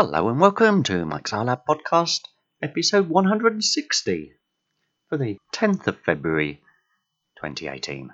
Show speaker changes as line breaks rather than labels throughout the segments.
Hello and welcome to Mike's Lab podcast, episode 160 for the 10th of February 2018.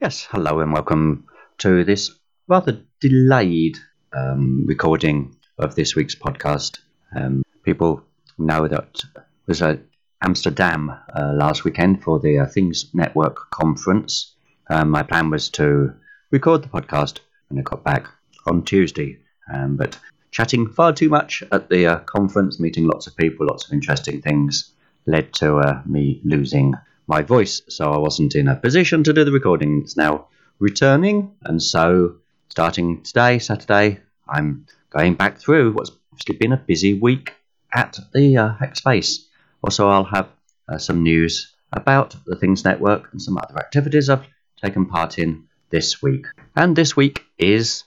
Yes, hello and welcome to this rather delayed um, recording of this week's podcast. Um, people know that was at Amsterdam uh, last weekend for the uh, Things Network conference. Um, my plan was to record the podcast when I got back on Tuesday. Um, but chatting far too much at the uh, conference, meeting lots of people, lots of interesting things, led to uh, me losing my voice. So I wasn't in a position to do the recording. It's now returning, and so starting today, Saturday, I'm going back through what's obviously been a busy week at the uh, Hackspace. Also, I'll have uh, some news about the Things Network and some other activities I've taken part in this week. And this week is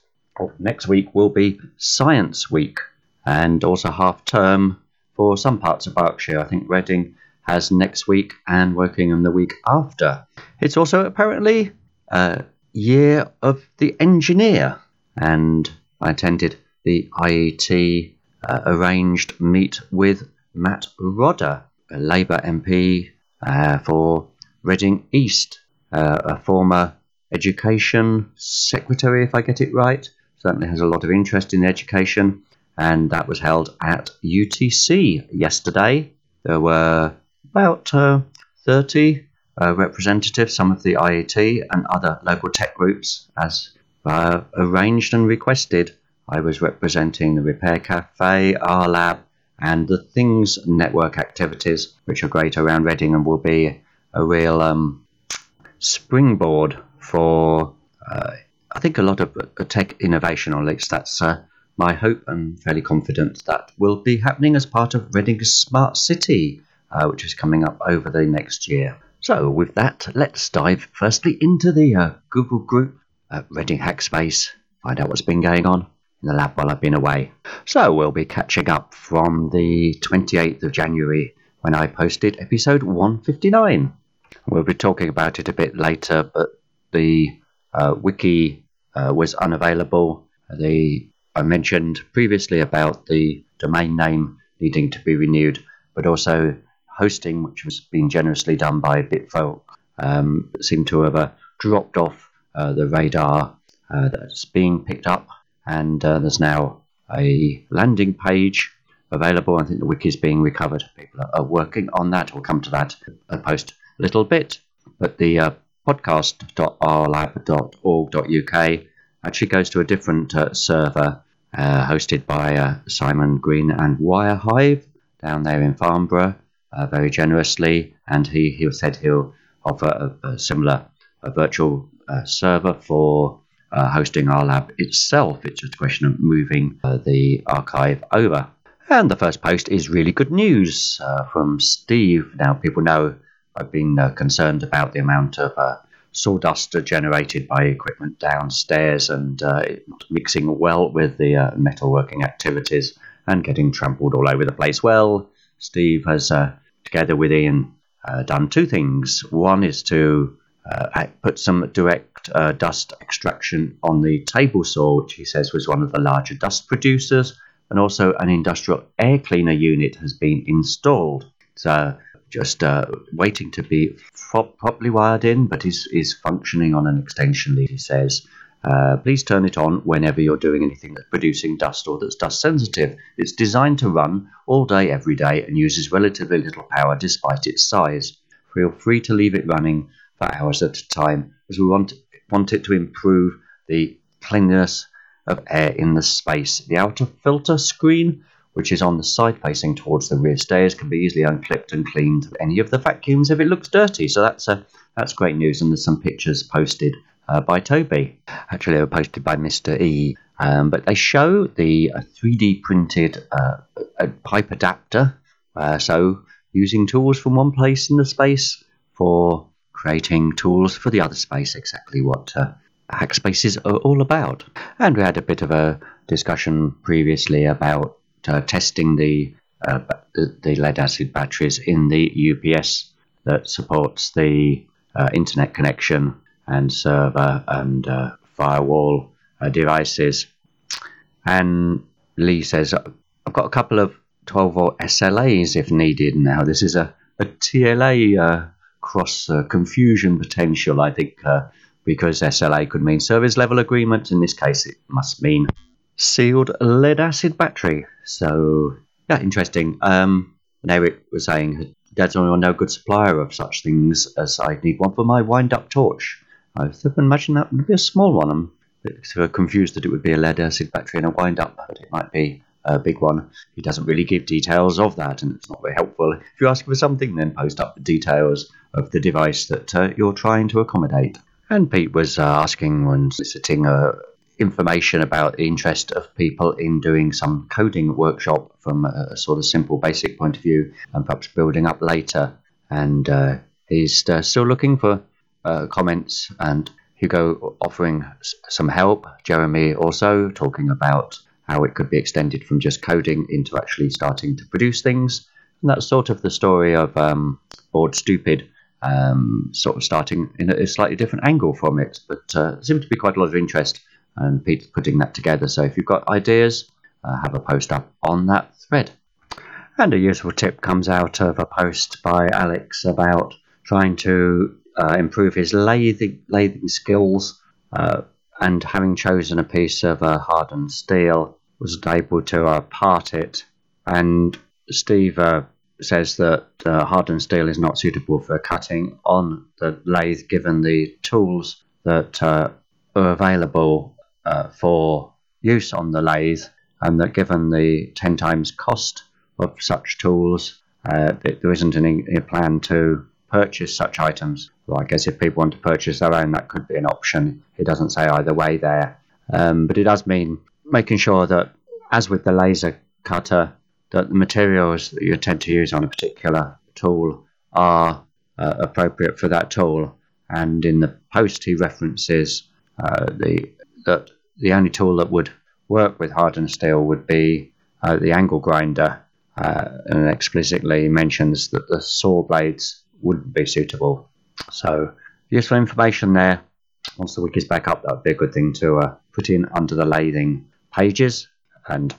next week will be Science Week and also half term for some parts of Berkshire. I think Reading has next week and Wokingham the week after. It's also apparently a year of the engineer, and I attended the IET uh, arranged meet with Matt Rodda, a Labour MP uh, for Reading East, uh, a former education secretary, if I get it right, certainly has a lot of interest in education, and that was held at UTC yesterday. There were about uh, 30 uh, representatives, some of the IET and other local tech groups, as uh, arranged and requested. I was representing the Repair Cafe, R Lab, and the Things Network activities, which are great around Reading and will be a real um, springboard for uh, I think a lot of uh, tech innovation, or at least that's uh, my hope. I'm fairly confident that will be happening as part of Reading's Smart City, uh, which is coming up over the next year. So, with that, let's dive firstly into the uh, Google group at Reading Hackspace, find out what's been going on in the lab while I've been away. So, we'll be catching up from the 28th of January when I posted episode 159. We'll be talking about it a bit later, but the wiki uh, was unavailable. The I mentioned previously about the domain name needing to be renewed, but also hosting, which was being generously done by Bitfolk, um, seemed to have uh, dropped off uh, the radar. Uh, that's being picked up, and uh, there's now a landing page available. I think the wiki is being recovered. People are, working on that. We'll come to that. Post a little bit, but the uh, podcast.rlab.org.uk actually goes to a different uh, server uh, hosted by uh, Simon Green and Wirehive down there in Farnborough uh, very generously. And he, he said he'll offer a, a similar a virtual uh, server for uh, hosting our lab itself. It's just a question of moving the archive over. And the first post is really good news from Steve. Now, people know I've been uh, concerned about the amount of uh, sawdust generated by equipment downstairs and uh, mixing well with the uh, metalworking activities and getting trampled all over the place. Well, Steve has, uh, together with Ian, done two things. One is to put some direct dust extraction on the table saw, which he says was one of the larger dust producers, and also an industrial air cleaner unit has been installed. So just uh, waiting to be pro- properly wired in, but is, is functioning on an extension lead. He says, uh, please turn it on whenever you're doing anything that's producing dust or that's dust sensitive. It's designed to run all day, every day, and uses relatively little power despite its size. Feel free to leave it running for hours at a time, as we want, want it to improve the cleanliness of air in the space. The outer filter screen which is on the side facing towards the rear stairs, can be easily unclipped and cleaned of any of the vacuums if it looks dirty. So that's a, uh, that's great news. And there's some pictures posted uh, by Toby. Actually, they were posted by Mr. E. Um, but they show the uh, 3D printed uh, pipe adapter. Uh, so using tools from one place in the space for creating tools for the other space, exactly what uh, Hackspace is all about. And we had a bit of a discussion previously about testing the, uh, the lead acid batteries in the UPS that supports the uh, internet connection and server and uh, firewall uh, devices. And Lee says, I've got a couple of 12 volt SLAs if needed now. This is a, a TLA uh, cross uh, confusion potential, I think, uh, because SLA could mean service level agreement. In this case, it must mean sealed lead acid battery. So, yeah, interesting. Um, and Eric was saying, Dad's only one no good supplier of such things as I need one for my wind up torch. I was imagine that would be a small one. I'm sort of confused that it would be a lead acid battery and a wind up, but it might be a big one. He doesn't really give details of that, and it's not very helpful. If you ask for something, then post up the details of the device that uh, you're trying to accommodate. And Pete was uh, asking when soliciting uh, information about the interest of people in doing some coding workshop from a sort of simple, basic point of view, and perhaps building up later. And uh, he's uh, still looking for uh, comments and Hugo offering some help. Jeremy also talking about how it could be extended from just coding into actually starting to produce things. And that's sort of the story of um, Bored Stupid, um, sort of starting in a slightly different angle from it. But uh, seems to be quite a lot of interest, and Pete's putting that together. So if you've got ideas, uh, have a post up on that thread. And a useful tip comes out of a post by Alex about trying to uh, improve his lathing, lathing skills, uh, and having chosen a piece of uh, hardened steel, was able to uh, part it. And Steve uh, says that uh, hardened steel is not suitable for cutting on the lathe, given the tools that are available for use on the lathe, and that given the 10 times cost of such tools, there isn't any plan to purchase such items. Well, I guess if people want to purchase their own, that could be an option. It doesn't say either way there. Um, but it does mean making sure that, as with the laser cutter, that the materials that you tend to use on a particular tool are uh, appropriate for that tool. And in the post, he references uh, the that the only tool that would work with hardened steel would be uh, the angle grinder, uh, and explicitly mentions that the saw blades wouldn't be suitable. So, useful information there. Once the wiki is back up, that would be a good thing to uh, put in under the lathing pages. And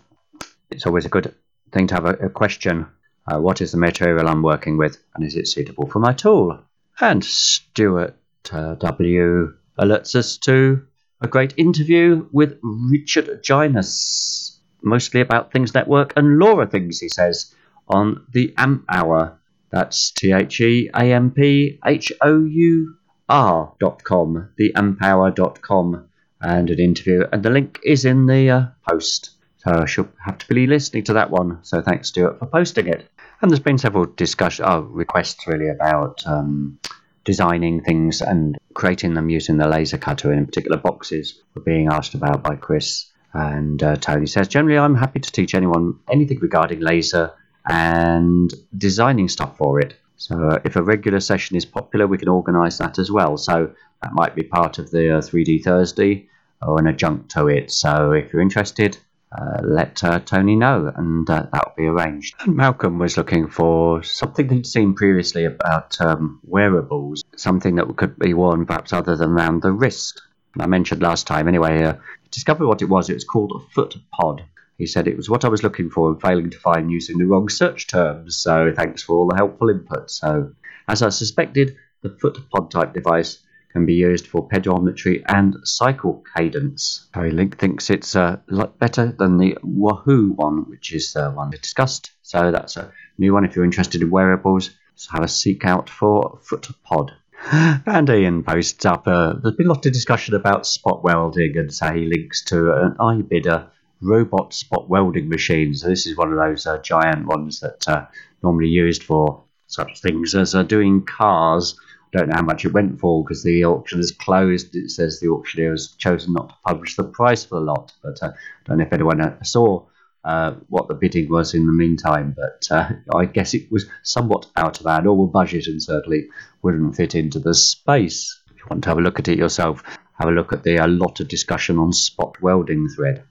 it's always a good thing to have a, a question uh, what is the material I'm working with, and is it suitable for my tool? And Stuart uh, W alerts us to a great interview with Richard Ginus, mostly about Things Network and LoRa things, he says, on the AMP Hour that's T H E A M P H O U R dot com, the amphour dot com, and an interview. And the link is in the uh, post. So I should have to be listening to that one. So thanks, Stuart, for posting it. And there's been several discussion, oh, requests really about um, designing things and creating them using the laser cutter. In particular, boxes were being asked about by Chris. And uh, Tony says, generally, I'm happy to teach anyone anything regarding laser and designing stuff for it. So uh, if a regular session is popular, we can organise that as well. So that might be part of the uh, 3D Thursday or an adjunct to it. So if you're interested, uh, let uh, Tony know, and uh, that'll be arranged. And Malcolm was looking for something he'd seen previously about um, wearables, something that could be worn perhaps other than around the wrist. I mentioned last time, anyway, uh, discovered what it was. It was called a foot pod. He said it was what I was looking for and failing to find using the wrong search terms, so thanks for all the helpful input. So, as I suspected, the foot pod type device can be used for pedometry and cycle cadence. Harry Link thinks it's a lot better than the Wahoo one, which is the one we discussed. So that's a new one if you're interested in wearables. So have a seek out for FootPod. And Ian posts up, uh, there's been a lot of discussion about spot welding and so he links to an iBidder robot spot welding machine. So this is one of those uh, giant ones that uh, normally used for such things as uh, doing cars. Don't know how much it went for because the auction is closed. It says the auctioneer has chosen not to publish the price for the lot, but uh, I don't know if anyone uh, saw uh, what the bidding was in the meantime. But I guess it was somewhat out of our normal budget and certainly wouldn't fit into the space. If you want to have a look at it yourself, have a look at the a lot of discussion on spot welding thread.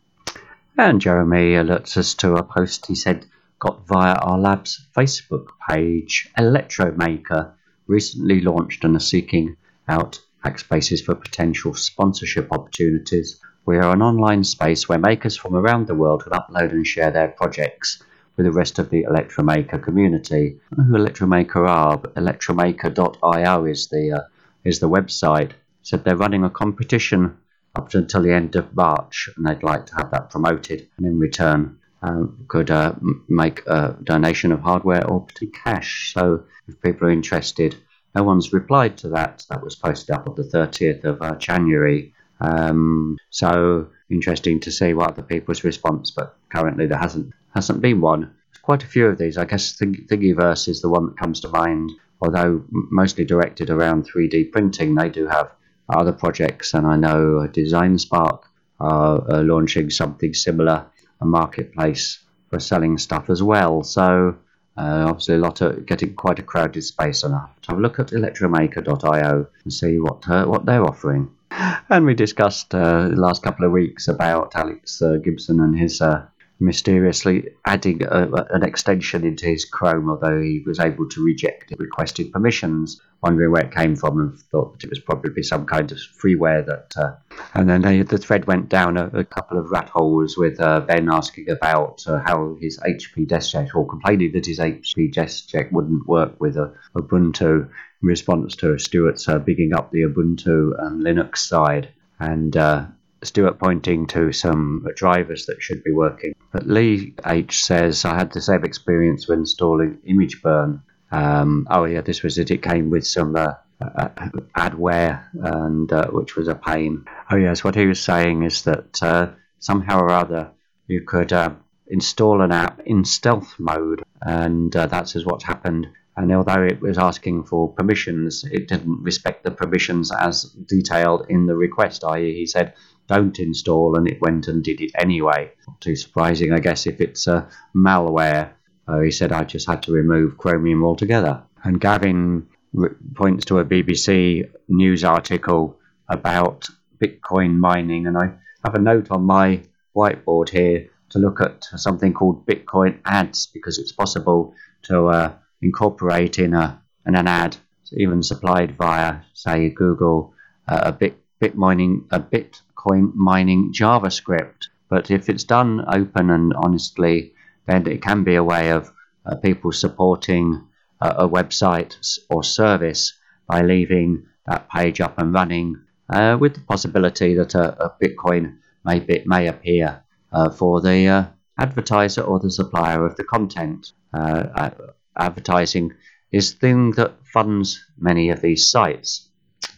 And Jeremy alerts us to a post he said got via our lab's Facebook page. Electromaker recently launched and are seeking out hackspaces for potential sponsorship opportunities We are an online space where makers from around the world can upload and share their projects with the rest of the Electromaker community. I don't know who Electromaker are, but electromaker.io is the uh, is the website. Said they're running a competition up until the end of March, and they'd like to have that promoted, and in return um, could uh, make a donation of hardware or cash. So if people are interested, no one's replied to that. That was posted up on the 30th of uh, January. Um, so interesting to see what other people's response, but currently there hasn't hasn't been one. There's quite a few of these. I guess Thingiverse is the one that comes to mind. Although mostly directed around 3D printing, they do have other projects, and I know Design Spark are, are launching something similar, a marketplace for selling stuff as well. So uh, obviously, a lot of getting quite a crowded space on that. Have a look at electromaker.io and see what uh, what they're offering. And we discussed uh, the last couple of weeks about Alex uh, Gibson and his uh, mysteriously adding a, an extension into his Chrome, although he was able to reject it, requested permissions, wondering where it came from, and thought that it was probably some kind of freeware that. Uh, and then they, the thread went down a, a, couple of rat holes with uh, Ben asking about uh, how his HP DeskJet, or complaining that his HP DeskJet wouldn't work with a Ubuntu, in response to Stuart's uh, bigging up the Ubuntu and Linux side. And uh, Stuart pointing to some drivers that should be working. But Lee H says, I had the same experience when installing ImgBurn. Um, oh, yeah, this was it. It came with some uh, uh, adware, and uh, which was a pain. Oh, yes, what he was saying is that uh, somehow or other you could uh, install an app in stealth mode, and uh, that's what happened. And although it was asking for permissions, it didn't respect the permissions as detailed in the request, i.e., he said, don't install, and it went and did it anyway. Not too surprising, I guess, if it's uh, malware. Uh, he said I just had to remove Chromium altogether. And Gavin re- points to a BBC news article about Bitcoin mining, and I have a note on my whiteboard here to look at something called Bitcoin ads because it's possible to uh, incorporate in a in an ad, even supplied via say Google, uh, a bit bit mining a Bitcoin mining JavaScript. But if it's done open and honestly, then it can be a way of uh, people supporting uh, a website or service by leaving that page up and running, uh, with the possibility that a, a Bitcoin may be, may appear uh, for the uh, advertiser or the supplier of the content. Uh, advertising is the thing that funds many of these sites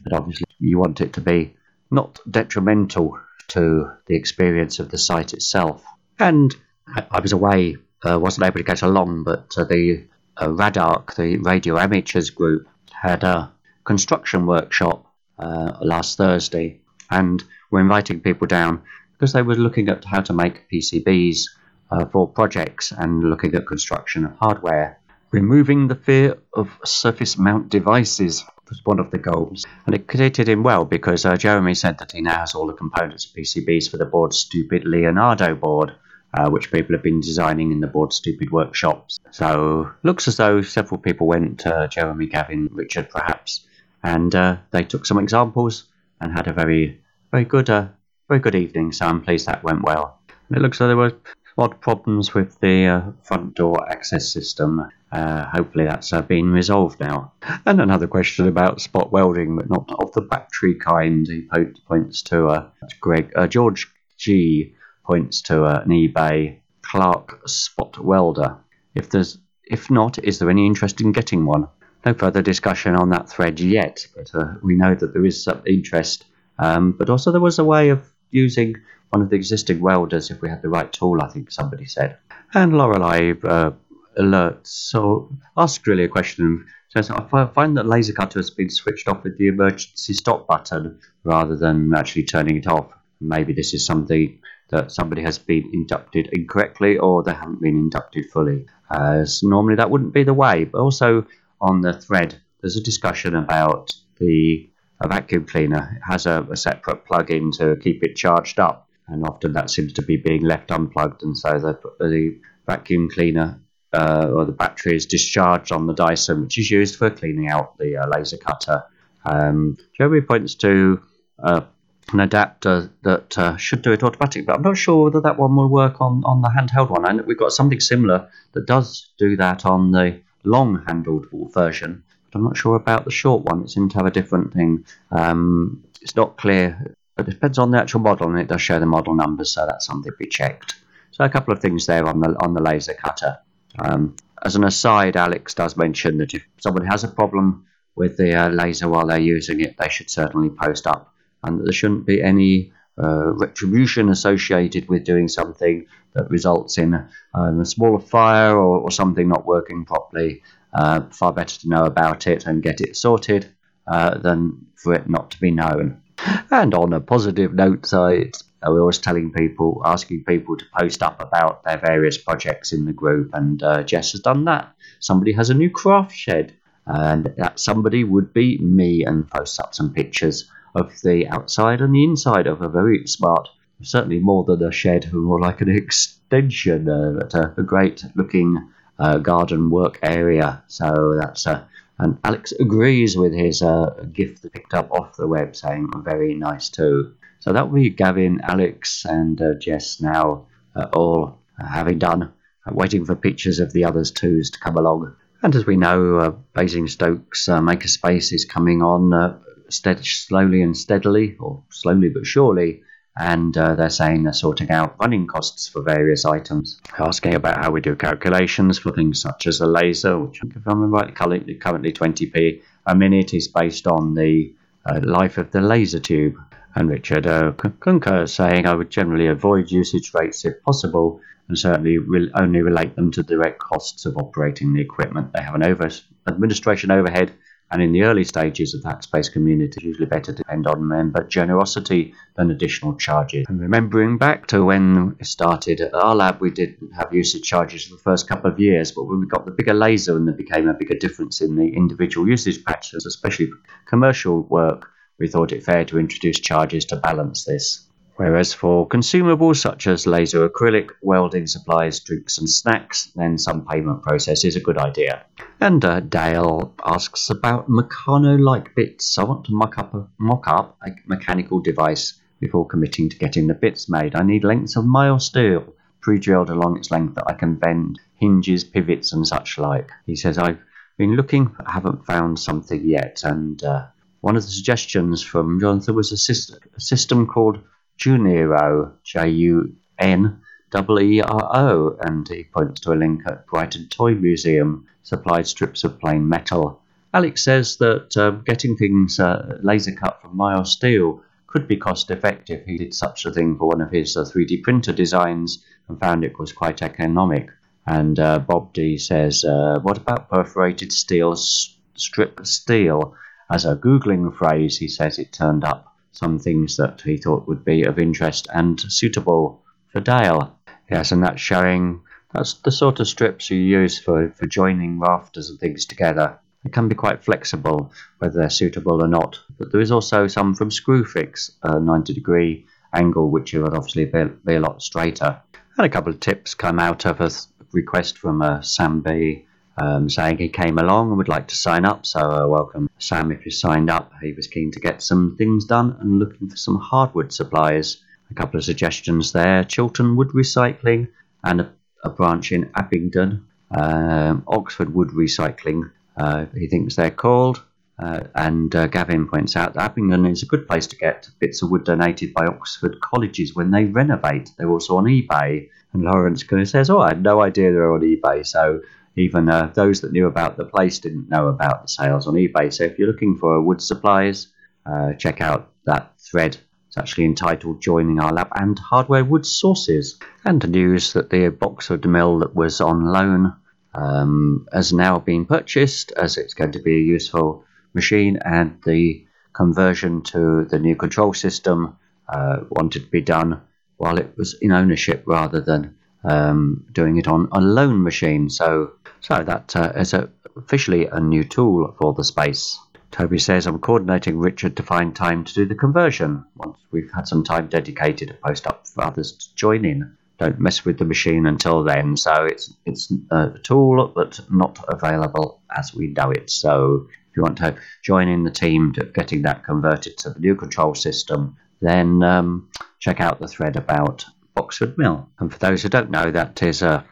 but obviously you want it to be not detrimental to the experience of the site itself. And I, was away, uh, wasn't able to get along, but uh, the uh, RADARC, the Radio Amateurs group, had a construction workshop uh, last Thursday, and were inviting people down because they were looking at how to make PCBs uh, for projects and looking at construction of hardware. Removing the fear of surface mount devices was one of the goals. And it created him well because uh, Jeremy said that he now has all the components of PCBs for the Board Stupid Leonardo board, uh, which people have been designing in the Board Stupid workshops. So looks as though several people went, uh, Jeremy, Gavin, Richard perhaps, and uh, they took some examples and had a very, very good, uh, very good evening. So I'm pleased that went well. And it looks like there were odd problems with the uh, front door access system. Uh, hopefully that's uh, been resolved now. And another question about spot welding, but not of the battery kind. He points to uh, Greg uh, George G points to uh, an eBay Clarke spot welder. If there's if not, is there any interest in getting one? No further discussion on that thread yet, but we know that there is some interest. Um, but also there was a way of using one of the existing welders if we had the right tool, I think somebody said. And Lorelei uh, alerts, so asked really a question. Says, I find that laser cutter has been switched off with the emergency stop button rather than actually turning it off. Maybe this is something that somebody has been inducted incorrectly or they haven't been inducted fully. So normally that wouldn't be the way. But also on the thread, there's a discussion about the vacuum cleaner. It has a, a separate plug-in to keep it charged up and often that seems to be being left unplugged, and so the, the vacuum cleaner uh, or the battery is discharged on the Dyson, which is used for cleaning out the uh, laser cutter. Um, Jeremy points to a an adapter that uh, should do it automatically, but I'm not sure whether that one will work on, on the handheld one. And we've got something similar that does do that on the long handled version, I'm not sure about the short one. It seems to have a different thing. Um, it's not clear. It depends on the actual model, and it does show the model numbers, so that's something to be checked. So a couple of things there on the on the laser cutter. Um, as an aside, Alex does mention that if someone has a problem with the uh, laser while they're using it, they should certainly post up, and that there shouldn't be any uh, retribution associated with doing something that results in um, a smaller fire or, or, something not working properly. Uh, far better to know about it and get it sorted uh, than for it not to be known. And on a positive note, side, we're always telling people, asking people to post up about their various projects in the group, and uh, Jess has done that. Somebody has a new craft shed, and that somebody would be me, and post up some pictures of the outside and the inside of a very smart, certainly more than a shed, more like an extension, uh, a, a great looking uh, garden work area. So that's uh, and Alex agrees with his uh, gift picked up off the web, saying very nice too. So that will be Gavin, Alex, and uh, Jess now uh, all having done, uh, waiting for pictures of the others twos to come along. And as we know, Basingstoke's Makerspace is coming on stead- slowly and steadily, or slowly but surely, and uh, they're saying they're sorting out running costs for various items, asking about how we do calculations for things such as a laser, which, if I remember right, currently, currently 20p a minute is based on the uh, life of the laser tube. And Richard uh, concurs, saying I would generally avoid usage rates if possible, and certainly will only relate them to direct costs of operating the equipment. They have an over administration overhead and in the early stages of that space community, it's usually better to depend on member generosity than additional charges. And remembering back to when it started at our lab, we didn't have usage charges for the first couple of years, but when we got the bigger laser and there became a bigger difference in the individual usage patches, especially commercial work, we thought it fair to introduce charges to balance this. Whereas for consumables such as laser acrylic, welding supplies, drinks and snacks, then some payment process is a good idea. And uh, Dale asks about Meccano-like bits. I want to mock up a, mock up a mechanical device before committing to getting the bits made. I need lengths of mild steel pre-drilled along its length that I can bend, hinges, pivots and such like. He says, I've been looking, but haven't found something yet. And uh, one of the suggestions from Jonathan was a, a system called Juneero, J U N E E R O, and he points to a link at Brighton Toy Museum, supplied strips of plain metal. Alex says that uh, getting things uh, laser cut from mild steel could be cost effective. He did such a thing for one of his uh, 3D printer designs and found it was quite economic. And uh, Bob D says, uh, What about perforated steel, strip steel? As a Googling phrase, he says it turned up some things that he thought would be of interest and suitable for Dale. Yes, and that's showing that's the sort of strips you use for, for joining rafters and things together. They can be quite flexible, whether they're suitable or not. But there is also some from Screwfix, a 90 degree angle, which would obviously be, be a lot straighter. And a couple of tips come out of a request from uh, Sam B um, saying he came along and would like to sign up. So, uh, welcome, Sam, if you signed up. He was keen to get some things done and looking for some hardwood supplies. A couple of suggestions there Chiltern Wood Recycling and a, a branch in Abingdon, um, Oxford Wood Recycling, uh, he thinks they're called. Uh, and uh, Gavin points out that Abingdon is a good place to get bits of wood donated by Oxford colleges when they renovate. They're also on eBay. And Lawrence kind of says, Oh, I had no idea they're on eBay. So even uh, those that knew about the place didn't know about the sales on eBay. So if you're looking for wood supplies, uh, check out that thread. It's actually entitled Joining Our Lab and Hardware Wood Sources. And the news that the box Boxford mill that was on loan um, has now been purchased as it's going to be a useful machine and the conversion to the new control system uh, wanted to be done while it was in ownership rather than um, doing it on a loan machine. So so that uh, is officially a new tool for the space. Toby says, I'm coordinating Richard to find time to do the conversion. Once we've had some time dedicated to post up for others to join in. Don't mess with the machine until then. So it's it's a tool but not available as we know it. So if you want to join in the team to getting that converted to the new control system, then um, check out the thread about Boxford Mill. And for those who don't know, that is a,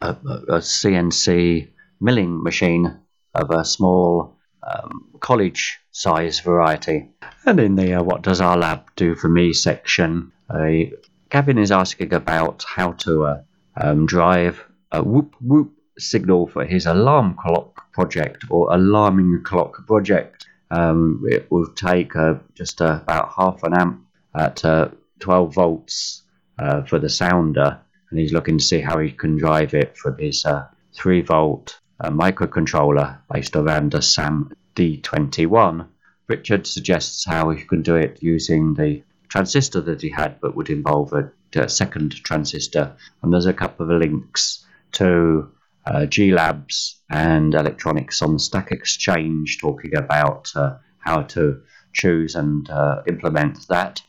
a, a CNC milling machine of a small um, college size variety. And in the uh, What Does Our Lab Do For Me section, uh, Gavin is asking about how to uh, um, drive a whoop whoop signal for his alarm clock project or alarming clock project. Um, it will take uh, just uh, about half an amp at uh, 12 volts for the sounder, and he's looking to see how he can drive it from his 3 volt microcontroller based around a SAM D21. Richard suggests how he can do it using the transistor that he had, but would involve a, a second transistor. And there's a couple of links to uh, G Labs and electronics on Stack Exchange talking about uh, how to choose and uh, implement that.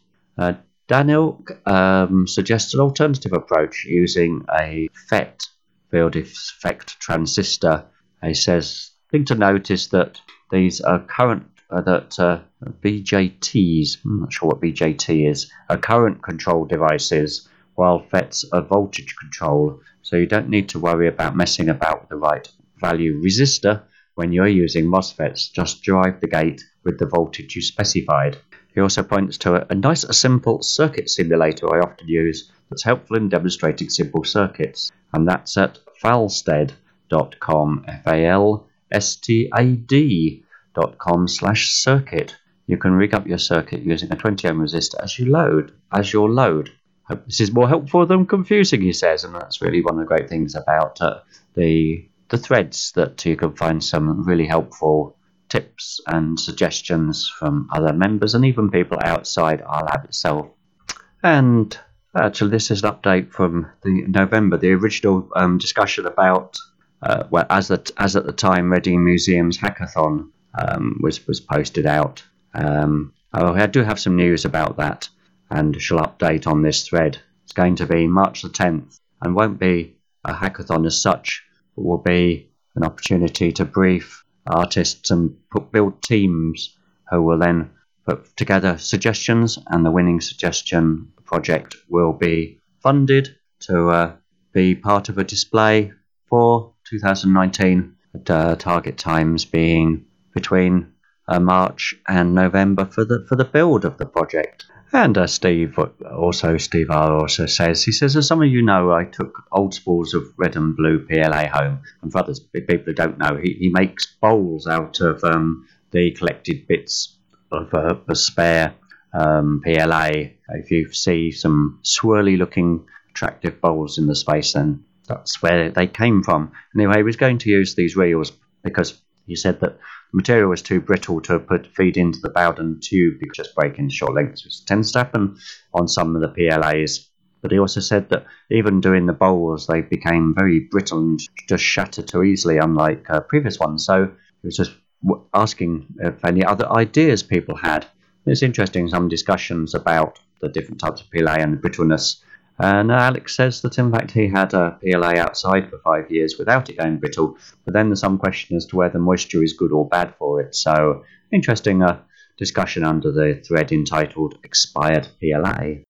Daniel um, suggests an alternative approach using a FET field effect transistor. He says, thing to notice that these are current uh, that uh, BJTs, I'm not sure what BJT is, are current control devices, while FETs are voltage control. So you don't need to worry about messing about with the right value resistor when you're using MOSFETs. Just drive the gate with the voltage you specified. He also points to a, nice, simple circuit simulator I often use that's helpful in demonstrating simple circuits, and that's at falstad.com, F-A-L-S-T-A-D dot com slash circuit. You can rig up your circuit using a 20 ohm resistor as you load, as your load. This is more helpful than confusing, he says, and that's really one of the great things about uh, the the threads that you can find some really helpful tips and suggestions from other members and even people outside our lab itself. And actually, this is an update from the November, the original um, discussion about uh, well, as at as at the time, Reading Museum's hackathon um, was was posted out. Um, oh, I do have some news about that, and shall update on this thread. It's going to be March the 10th, and won't be a hackathon as such, but will be an opportunity to brief artists and put, build teams who will then put together suggestions, and the winning suggestion project will be funded to uh, be part of a display for 2019 at uh, target times being between uh, March and November for the for the build of the project. And uh, Steve also Steve R also says he says as some of you know I took old spools of red and blue PLA home, and for others people who don't know he, he makes bowls out of um, the collected bits of uh, a spare um, PLA. If you see some swirly looking attractive bowls in the space, then that's where they came from. Anyway, he was going to use these reels because he said that material was too brittle to put feed into the Bowden tube because just break into short lengths, which tends to happen on some of the PLAs. But he also said that even doing the bowls, they became very brittle and just shattered too easily, unlike uh, previous ones. So he was just asking if any other ideas people had. It's interesting, some discussions about the different types of PLA and the brittleness and Alex says that in fact he had a PLA outside for five years without it going brittle, but then there's some question as to whether moisture is good or bad for it. So, interesting uh, discussion under the thread entitled Expired PLA.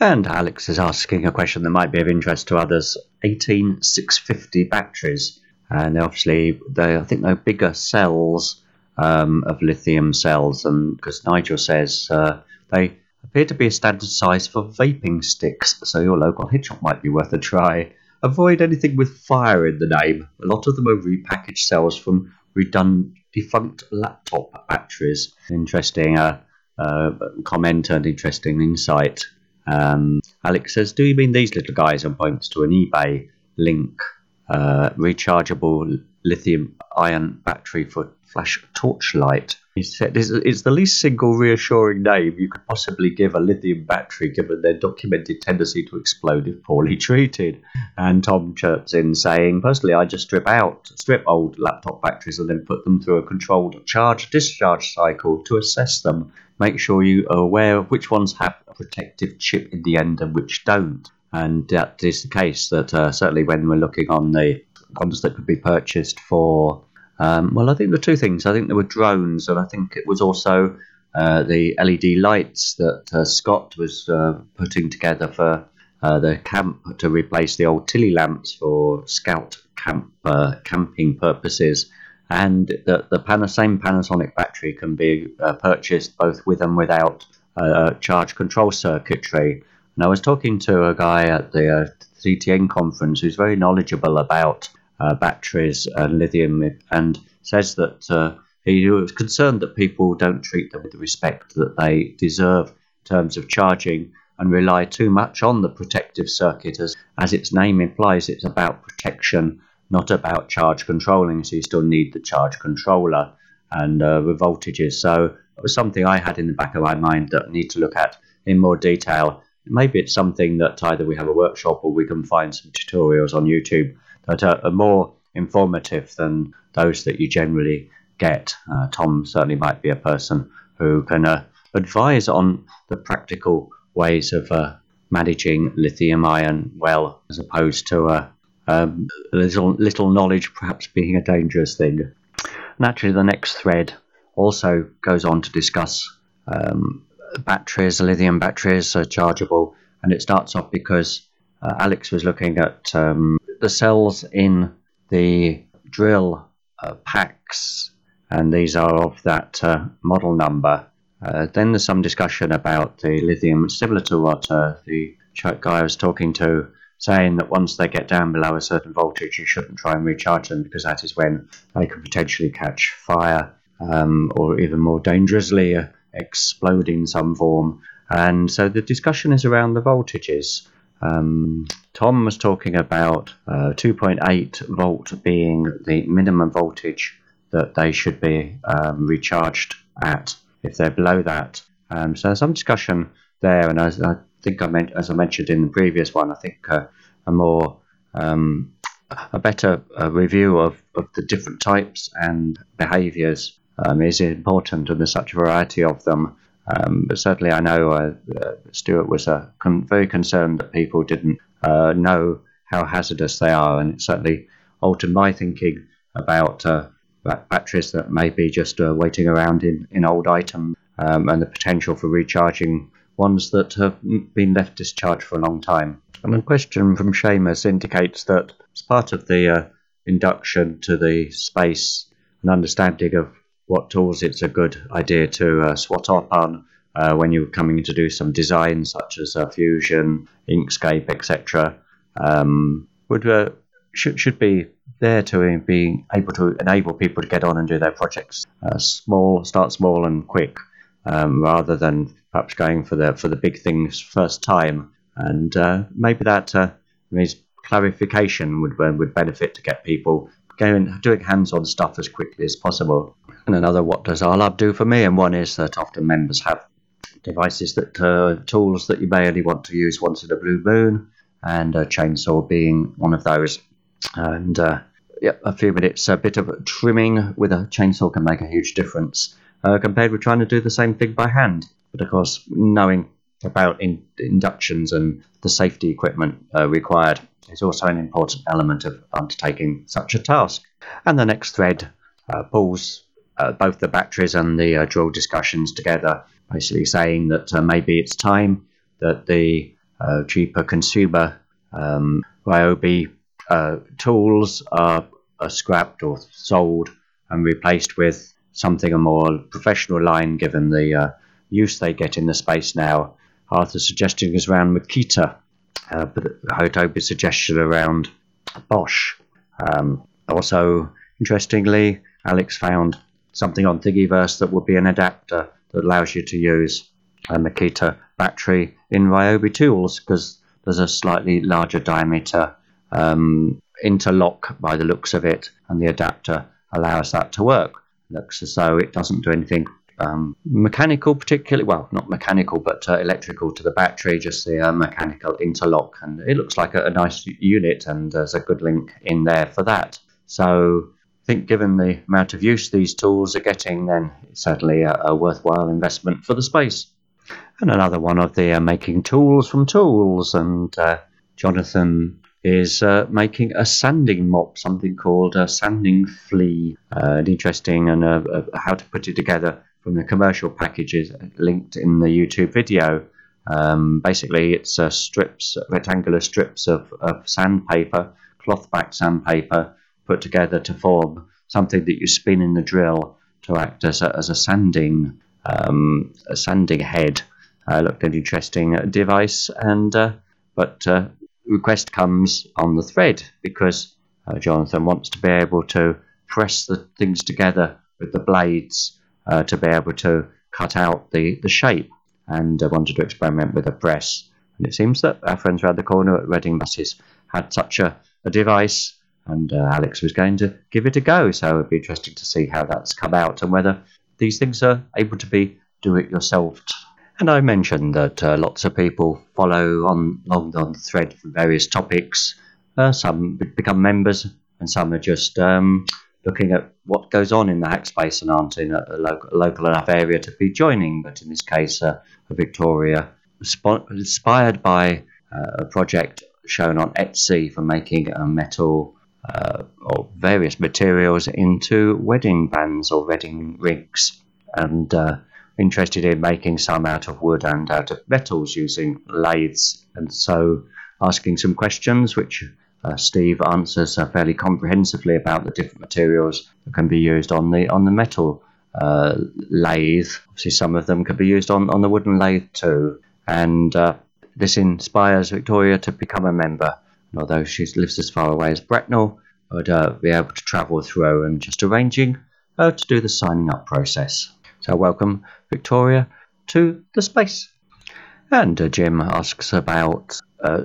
And Alex is asking a question that might be of interest to others 18650 batteries. And obviously, they, I think they're bigger cells um, of lithium cells, and because Nigel says uh, they appear to be a standard size for vaping sticks, so your local head shop might be worth a try. Avoid anything with fire in the name. A lot of them are repackaged cells from redundant defunct laptop batteries. Interesting uh, uh, comment and interesting insight. Um, Alex says, Do you mean these little guys? and points to an eBay link. Uh, rechargeable lithium ion battery for flash torchlight. He said it's the least single reassuring name you could possibly give a lithium battery given their documented tendency to explode if poorly treated. And Tom chirps in saying, Personally, I just strip out, strip old laptop batteries and then put them through a controlled charge discharge cycle to assess them. Make sure you are aware of which ones have a protective chip in the end and which don't. And that is the case that uh, certainly when we're looking on the ones that could be purchased for um, well, I think were two things. I think there were drones, and I think it was also uh, the LED lights that uh, Scott was uh, putting together for uh, the camp to replace the old Tilley lamps for scout camp uh, camping purposes. And the, the Pan- same Panasonic battery can be uh, purchased both with and without charge control circuitry. And I was talking to a guy at the TTN conference who's very knowledgeable about batteries and lithium and says that he was concerned that people don't treat them with the respect that they deserve in terms of charging and rely too much on the protective circuit. As, as its name implies, it's about protection, not about charge controlling. So you still need the charge controller and uh, the voltages. So it was something I had in the back of my mind that I need to look at in more detail. Maybe it's something that either we have a workshop or we can find some tutorials on YouTube that are, are more informative than those that you generally get. Uh, Tom certainly might be a person who can uh, advise on the practical ways of uh, managing lithium ion well, as opposed to uh, um, little, little knowledge perhaps being a dangerous thing. Naturally, the next thread also goes on to discuss um, batteries, lithium batteries are chargeable, and it starts off because uh, Alex was looking at um, the cells in the drill uh, packs and these are of that uh, model number. Uh, then there's some discussion about the lithium, similar to what uh, the guy I was talking to, saying that once they get down below a certain voltage, you shouldn't try and recharge them because that is when they can potentially catch fire um, or even more dangerously uh, explode in some form. And so the discussion is around the voltages. Um, Tom was talking about uh, 2.8 volt being the minimum voltage that they should be um, recharged at if they're below that. Um, so some discussion there, and as I think I meant, as I mentioned in the previous one, I think uh, a more um, a better uh, review of, of the different types and behaviours um, is important, and there's such a variety of them. Um, but certainly, I know uh, uh Stuart was uh, con- very concerned that people didn't uh, know how hazardous they are, and it certainly altered my thinking about batteries that may be just uh, waiting around in, in old items um, and the potential for recharging ones that have been left discharged for a long time. And a question from Seamus indicates that as part of the uh, induction to the space, an understanding of what tools it's a good idea to uh, swat up on uh, when you're coming to do some design, such as uh, Fusion, Inkscape, etc., um, would uh, should should be there to be able to enable people to get on and do their projects uh, small, start small and quick, um, rather than perhaps going for the for the big things first time. And uh, maybe that uh, means clarification would would benefit to get people going doing hands-on stuff as quickly as possible. And another, what does RLab do for me? And one is that often members have devices that uh, tools that you may only want to use once in a blue moon, and a chainsaw being one of those. And uh, yeah, a few minutes, a bit of trimming with a chainsaw can make a huge difference uh, compared with trying to do the same thing by hand. But of course, knowing about in, inductions and the safety equipment uh, required is also an important element of undertaking such a task. And the next thread uh, pulls uh, both the batteries and the uh, drill discussions together, basically saying that uh, maybe it's time that the uh, cheaper consumer um, Ryobi uh, tools are, are scrapped or sold and replaced with something a more professional line given the uh, use they get in the space now. Arthur's suggestion is around Makita, but Hotobi's suggestion around Bosch. Um, also, interestingly, Alex found something on Thingiverse that would be an adapter that allows you to use a Makita battery in Ryobi tools because there's a slightly larger diameter um, interlock by the looks of it, and the adapter allows that to work. Looks as though it doesn't do anything um, mechanical, particularly well, not mechanical, but uh, electrical to the battery, just the uh, mechanical interlock, and it looks like a, a, nice unit, and there's a good link in there for that. So I think, given the amount of use these tools are getting, then it's certainly a, a worthwhile investment for the space. And another one of the uh, making tools from tools, and uh, Jonathan is uh, making a sanding mop, something called a sanding flea. Uh, interesting, and uh, uh, how to put it together from the commercial packages linked in the YouTube video. Um, basically, it's strips, rectangular strips of, of sandpaper, cloth back sandpaper, put together to form something that you spin in the drill to act as a, as a sanding um, a sanding head. Uh, looked an interesting device, and uh, but uh, request comes on the thread because uh, Jonathan wants to be able to press the things together with the blades uh, to be able to cut out the, the shape and wanted to experiment with a press. And it seems that our friends around the corner at Reading Buses had such a, a device, and uh, Alex was going to give it a go. So it'd be interesting to see how that's come out and whether these things are able to be do it yourself. And I mentioned that uh, lots of people follow on along on the thread for various topics. Uh, some become members, and some are just um, looking at what goes on in the hack space and aren't in a, local, local, enough area to be joining. But in this case, uh, Victoria, inspired by uh, a project shown on Etsy for making a metal uh, or various materials into wedding bands or wedding rings, and uh, interested in making some out of wood and out of metals using lathes, and so asking some questions which uh, Steve answers uh, fairly comprehensively about the different materials that can be used on the on the metal uh, lathe. Obviously, some of them could be used on, on the wooden lathe too. And uh, this inspires Victoria to become a member. Although she lives as far away as Bracknell, would uh, be able to travel through and just arranging her to do the signing up process. So, welcome, Victoria, to the space. And Jim asks about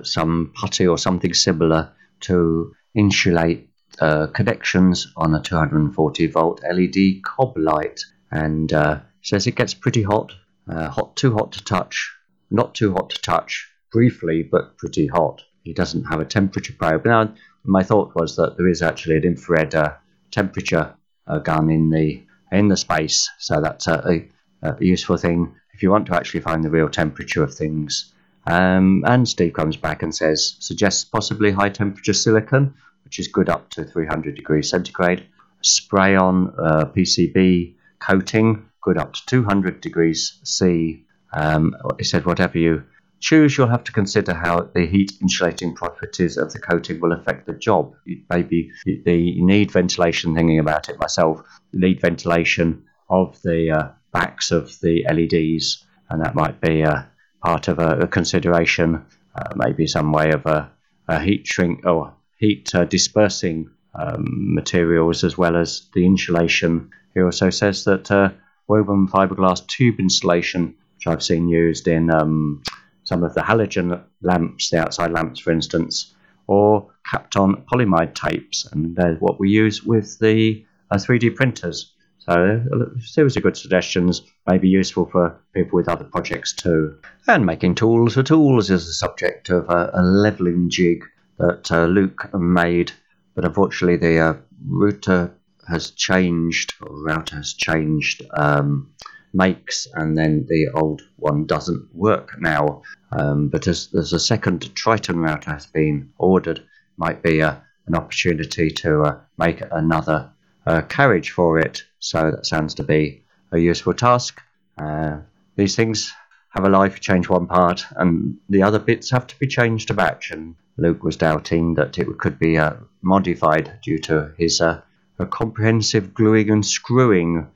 some putty or something similar to insulate uh, connections on a 240 volt LED cob light and uh, says it gets pretty hot, uh, hot too hot to touch, not too hot to touch, briefly but pretty hot. He doesn't have a temperature probe. Now, my thought was that there is actually an infrared uh, temperature uh, gun in the in the space, so that's a, a, useful thing if you want to actually find the real temperature of things. Um, and Steve comes back and says, suggests possibly high temperature silicon, which is good up to 300 degrees centigrade. Spray on uh, PCB coating, good up to 200 degrees C. Um, he said, whatever you choose, you'll have to consider how the heat insulating properties of the coating will affect the job. Maybe the need ventilation, thinking about it myself, need ventilation of the uh, backs of the LEDs, and that might be uh, part of a, a consideration, uh, maybe some way of a, a heat shrink or heat uh, dispersing um, materials as well as the insulation. He also says that uh, woven fiberglass tube insulation, which I've seen used in um, some of the halogen lamps, the outside lamps, for instance, or Kapton polyimide tapes, and they're what we use with the 3D uh, printers. So a series of good suggestions may be useful for people with other projects too. And making tools for tools is the subject of a, a leveling jig that uh, Luke made, but unfortunately the uh, router has changed, or router has changed um, makes, and then the old one doesn't work now. Um, but as there's a second Triton router has been ordered, might be a, an opportunity to uh, make another uh, carriage for it. So that sounds to be a useful task. Uh, these things have a life, change one part, and the other bits have to be changed to match. And Luke was doubting that it could be uh, modified due to his uh, comprehensive gluing and screwing,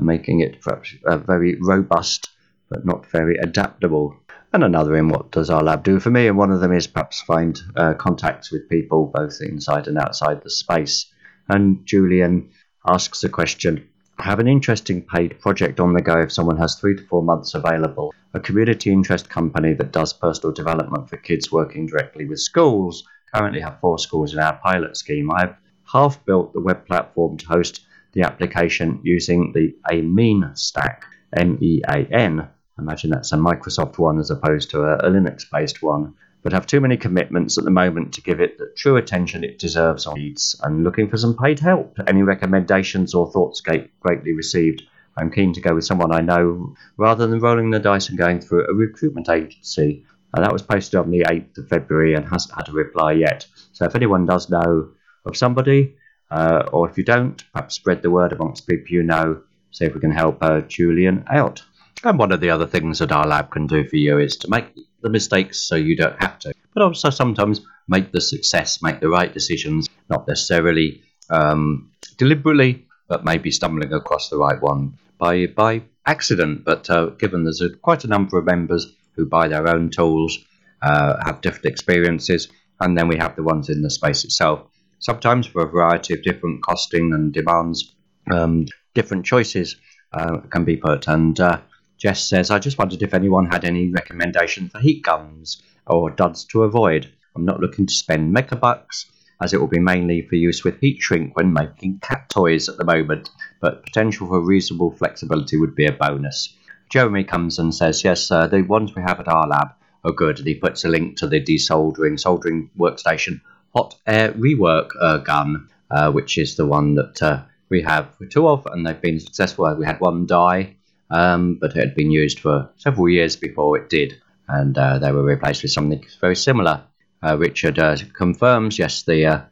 making it perhaps uh, very robust but not very adaptable. And another in what does rLab do for me, and one of them is perhaps find uh, contacts with people both inside and outside the space. And Julian asks a question I have an interesting paid project on the go if someone has three to four months available. A community interest company that does personal development for kids working directly with schools. Currently have four schools in our pilot scheme. I've half built the web platform to host the application using the Amean stack, M E A N. Imagine that's a Microsoft one as opposed to a, a Linux based one but have too many commitments at the moment to give it the true attention it deserves on needs and looking for some paid help. Any recommendations or thoughts greatly received. I'm keen to go with someone I know rather than rolling the dice and going through a recruitment agency. Uh, that was posted on the 8th of February and hasn't had a reply yet. So if anyone does know of somebody, uh, or if you don't, perhaps spread the word amongst people you know see if we can help uh, Julian out. And one of the other things that rLab can do for you is to make the mistakes so you don't have to, but also sometimes make the success, make the right decisions, not necessarily um, deliberately, but maybe stumbling across the right one by by accident. But uh, given there's a, quite a number of members who buy their own tools, uh, have different experiences, and then we have the ones in the space itself. Sometimes for a variety of different costing and demands, um, different choices uh, can be put. And uh, Jess says, I just wondered if anyone had any recommendation for heat guns or duds to avoid. I'm not looking to spend megabucks, as it will be mainly for use with heat shrink when making cat toys at the moment, but potential for reasonable flexibility would be a bonus. Jeremy comes and says, Yes, uh, the ones we have at rLab are good. And he puts a link to the desoldering soldering workstation hot air rework uh, gun, uh, which is the one that uh, we have two of, and they've been successful. We had one die, um, but it had been used for several years before it did, and uh, they were replaced with something very similar. Uh, Richard uh, confirms, yes, the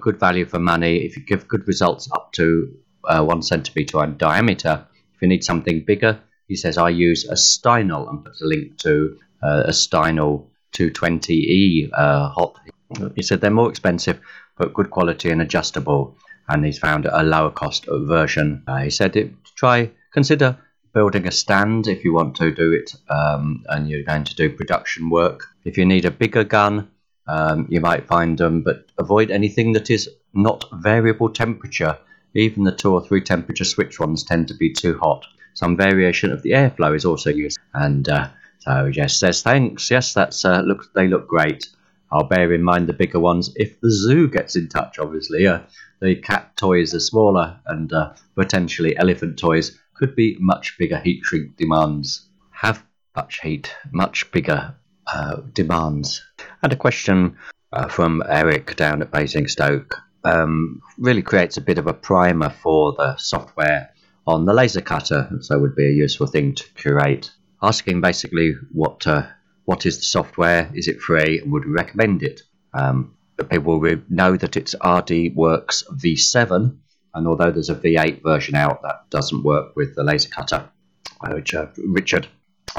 good value for money if you give good results up to one centimeter in diameter. If you need something bigger, he says I use a Steinel and puts a link to uh, a Steinel 220E uh, hot. He said they're more expensive but good quality and adjustable, and he's found a lower cost version. Uh, he said it, try consider building a stand if you want to do it um, and you're going to do production work. If you need a bigger gun, um, you might find them, but avoid anything that is not variable temperature. Even the two or three temperature switch ones tend to be too hot. Some variation of the airflow is also used, and uh, so Jess says thanks. Yes, that's uh, look they look great. I'll bear in mind the bigger ones if the zoo gets in touch. Obviously, uh, the cat toys are smaller, and uh, potentially elephant toys could be much bigger heat shrink demands. Have much heat, much bigger uh, demands. And a question uh, from Eric down at Basingstoke um, really creates a bit of a primer for the software on the laser cutter, so would be a useful thing to curate asking basically what uh, what is the software, is it free, would we recommend it. Um, people will know that it's RD Works V7, and although there's a V8 version out, that doesn't work with the laser cutter, which uh, Richard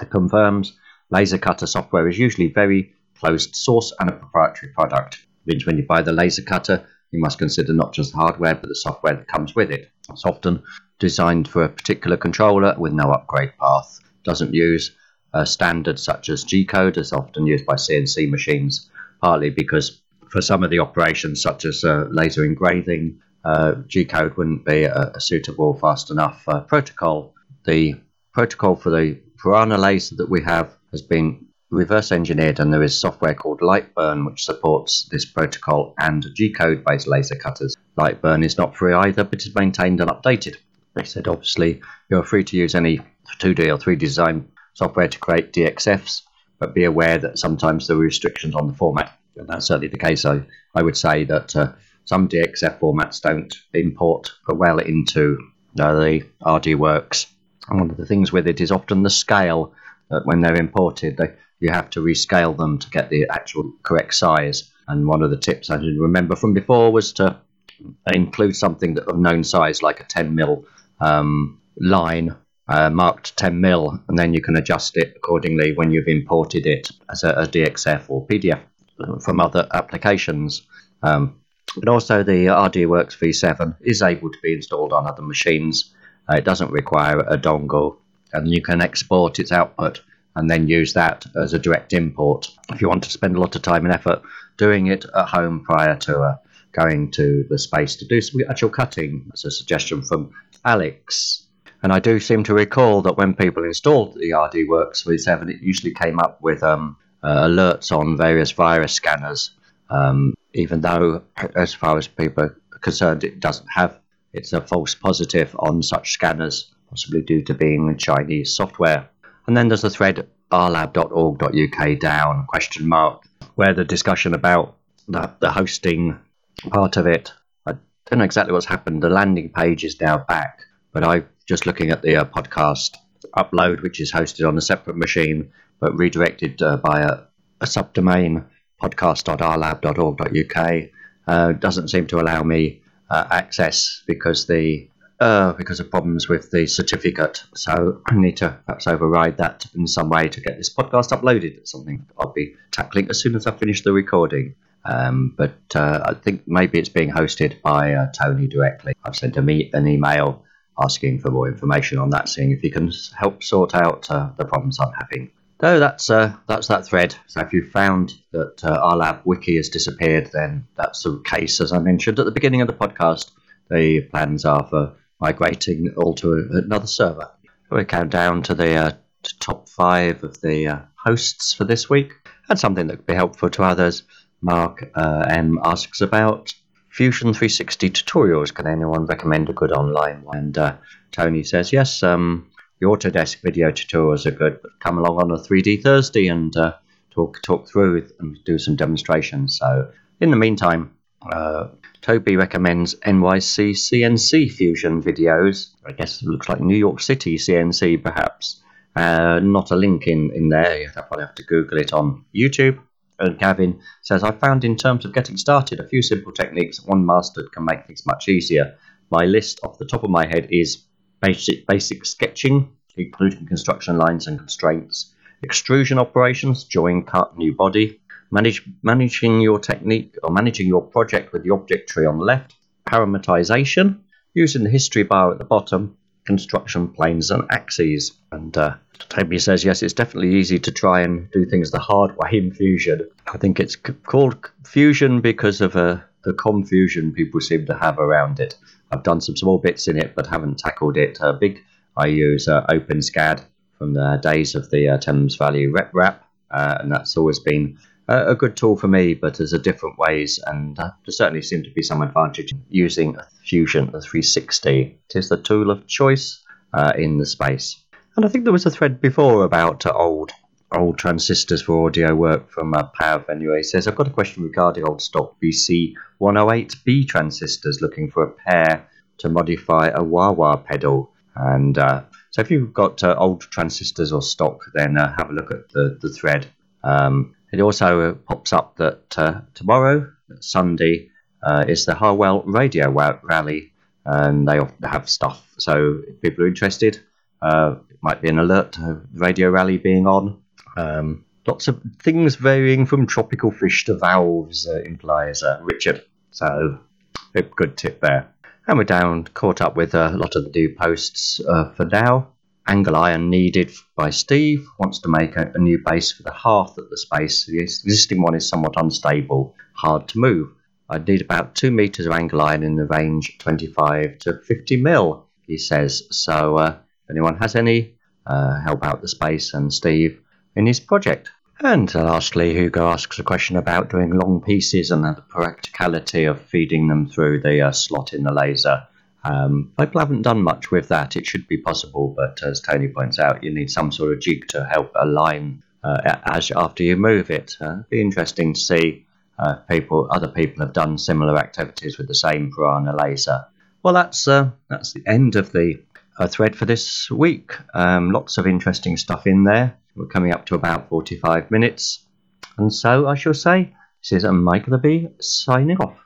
confirms. Laser cutter software is usually very closed source and a proprietary product. Means when you buy the laser cutter, you must consider not just the hardware but the software that comes with it. It's often designed for a particular controller with no upgrade path doesn't use uh, standards such as G code, as often used by CNC machines, partly because for some of the operations, such as uh, laser engraving, uh, G code wouldn't be a, a suitable, fast enough uh, protocol. The protocol for the Piranha laser that we have has been reverse engineered, and there is software called Lightburn which supports this protocol and G code based laser cutters. Lightburn is not free either, but is maintained and updated. They said obviously you're free to use any 2D or 3D design software to create DXFs, but be aware that sometimes there are restrictions on the format. And that's certainly the case. I, I would say that uh, some DXF formats don't import well into uh, the RD works. And one of the things with it is often the scale that when they're imported, they, you have to rescale them to get the actual correct size. And one of the tips I didn't remember from before was to include something that of known size, like a 10 mil um, line uh, marked 10 mil, and then you can adjust it accordingly when you've imported it as a, a DXF or PDF from other applications. Um, but also, the RDWorks V7 is able to be installed on other machines. Uh, it doesn't require a dongle, and you can export its output and then use that as a direct import. If you want to spend a lot of time and effort doing it at home prior to uh, going to the space to do some actual cutting, that's a suggestion from Alex. And I do seem to recall that when people installed the RDWorks V7, it usually came up with um, uh, alerts on various virus scanners, um, even though, as far as people are concerned, it doesn't have. It's a false positive on such scanners, possibly due to being Chinese software. And then there's the thread rlab.org.uk down question mark, where the discussion about the, the hosting part of it. I don't know exactly what's happened. The landing page is now back, but I just looking at the uh, podcast upload, which is hosted on a separate machine but redirected uh, by a, a subdomain podcast.rlab.org.uk, uh, doesn't seem to allow me uh, access because the uh, because of problems with the certificate. So I need to perhaps override that in some way to get this podcast uploaded. It's something I'll be tackling as soon as I finish the recording. Um, but uh, I think maybe it's being hosted by Tony directly. I've sent him an email asking for more information on that, seeing if you can help sort out uh, the problems I'm having. So that's uh, that's that thread. So if you found that uh, rLab wiki has disappeared, then that's the case. As I mentioned at the beginning of the podcast, the plans are for migrating all to another server. We count down to the uh, top five of the uh, hosts for this week, and something that could be helpful to others. Mark uh, M asks about Fusion 360 tutorials. Can anyone recommend a good online one? And uh, Tony says yes. Um, the Autodesk video tutorials are good, but come along on a 3D Thursday and uh, talk talk through and do some demonstrations. So in the meantime, uh, Toby recommends NYC CNC Fusion videos. I guess it looks like New York City CNC, perhaps. Uh, not a link in, in there. You'll probably have to Google it on YouTube. And Gavin says, I found in terms of getting started a few simple techniques one mastered can make things much easier. My list off the top of my head is basic, basic sketching, including construction lines and constraints, extrusion operations, join, cut, new body, manage, managing your technique or managing your project with the object tree on the left, parametrization, using the history bar at the bottom, construction planes and axes. And uh, Toby says, yes, it's definitely easy to try and do things the hard way in Fusion. I think it's c- called Fusion because of uh, the confusion people seem to have around it. I've done some small bits in it, but haven't tackled it. Uh, big, I use uh, OpenSCAD from the days of the uh, Thames Valley RepRap, uh, and that's always been a good tool for me, but there's a different ways, and uh, there certainly seem to be some advantage in using Fusion 360. It is the tool of choice uh, in the space. And I think there was a thread before about uh, old old transistors for audio work from uh, Pav. Anyway, he says I've got a question regarding old stock BC 108B transistors, looking for a pair to modify a wah wah pedal. And uh, so, if you've got uh, old transistors or stock, then uh, have a look at the the thread. Um, it also pops up that uh, tomorrow, Sunday, uh, is the Harwell Radio Rally, and they often have stuff. So if people are interested, uh, it might be an alert to the Radio Rally being on. Um, lots of things varying from tropical fish to valves, uh, implies uh, Richard. So a good tip there. And we're down, caught up with a lot of the new posts uh, for now. Angle iron needed by Steve wants to make a, a, new base for the hearth at the space. The existing one is somewhat unstable, hard to move. I'd need about 2 metres of angle iron in the range 25 to 50 mil, he says. So, uh, if anyone has any, uh, help out the space and Steve in his project. And lastly, Hugo asks a question about doing long pieces and the practicality of feeding them through the uh, slot in the laser. Um, people haven't done much with that. It should be possible, but as Tony points out, you need some sort of jig to help align uh, as after you move it. Uh, it'd be interesting to see uh, people, other people have done similar activities with the same piranha laser. Well, that's uh, that's the end of the uh, thread for this week. Um, lots of interesting stuff in there. We're coming up to about 45 minutes, and so I shall say this is Mike the Bee signing off.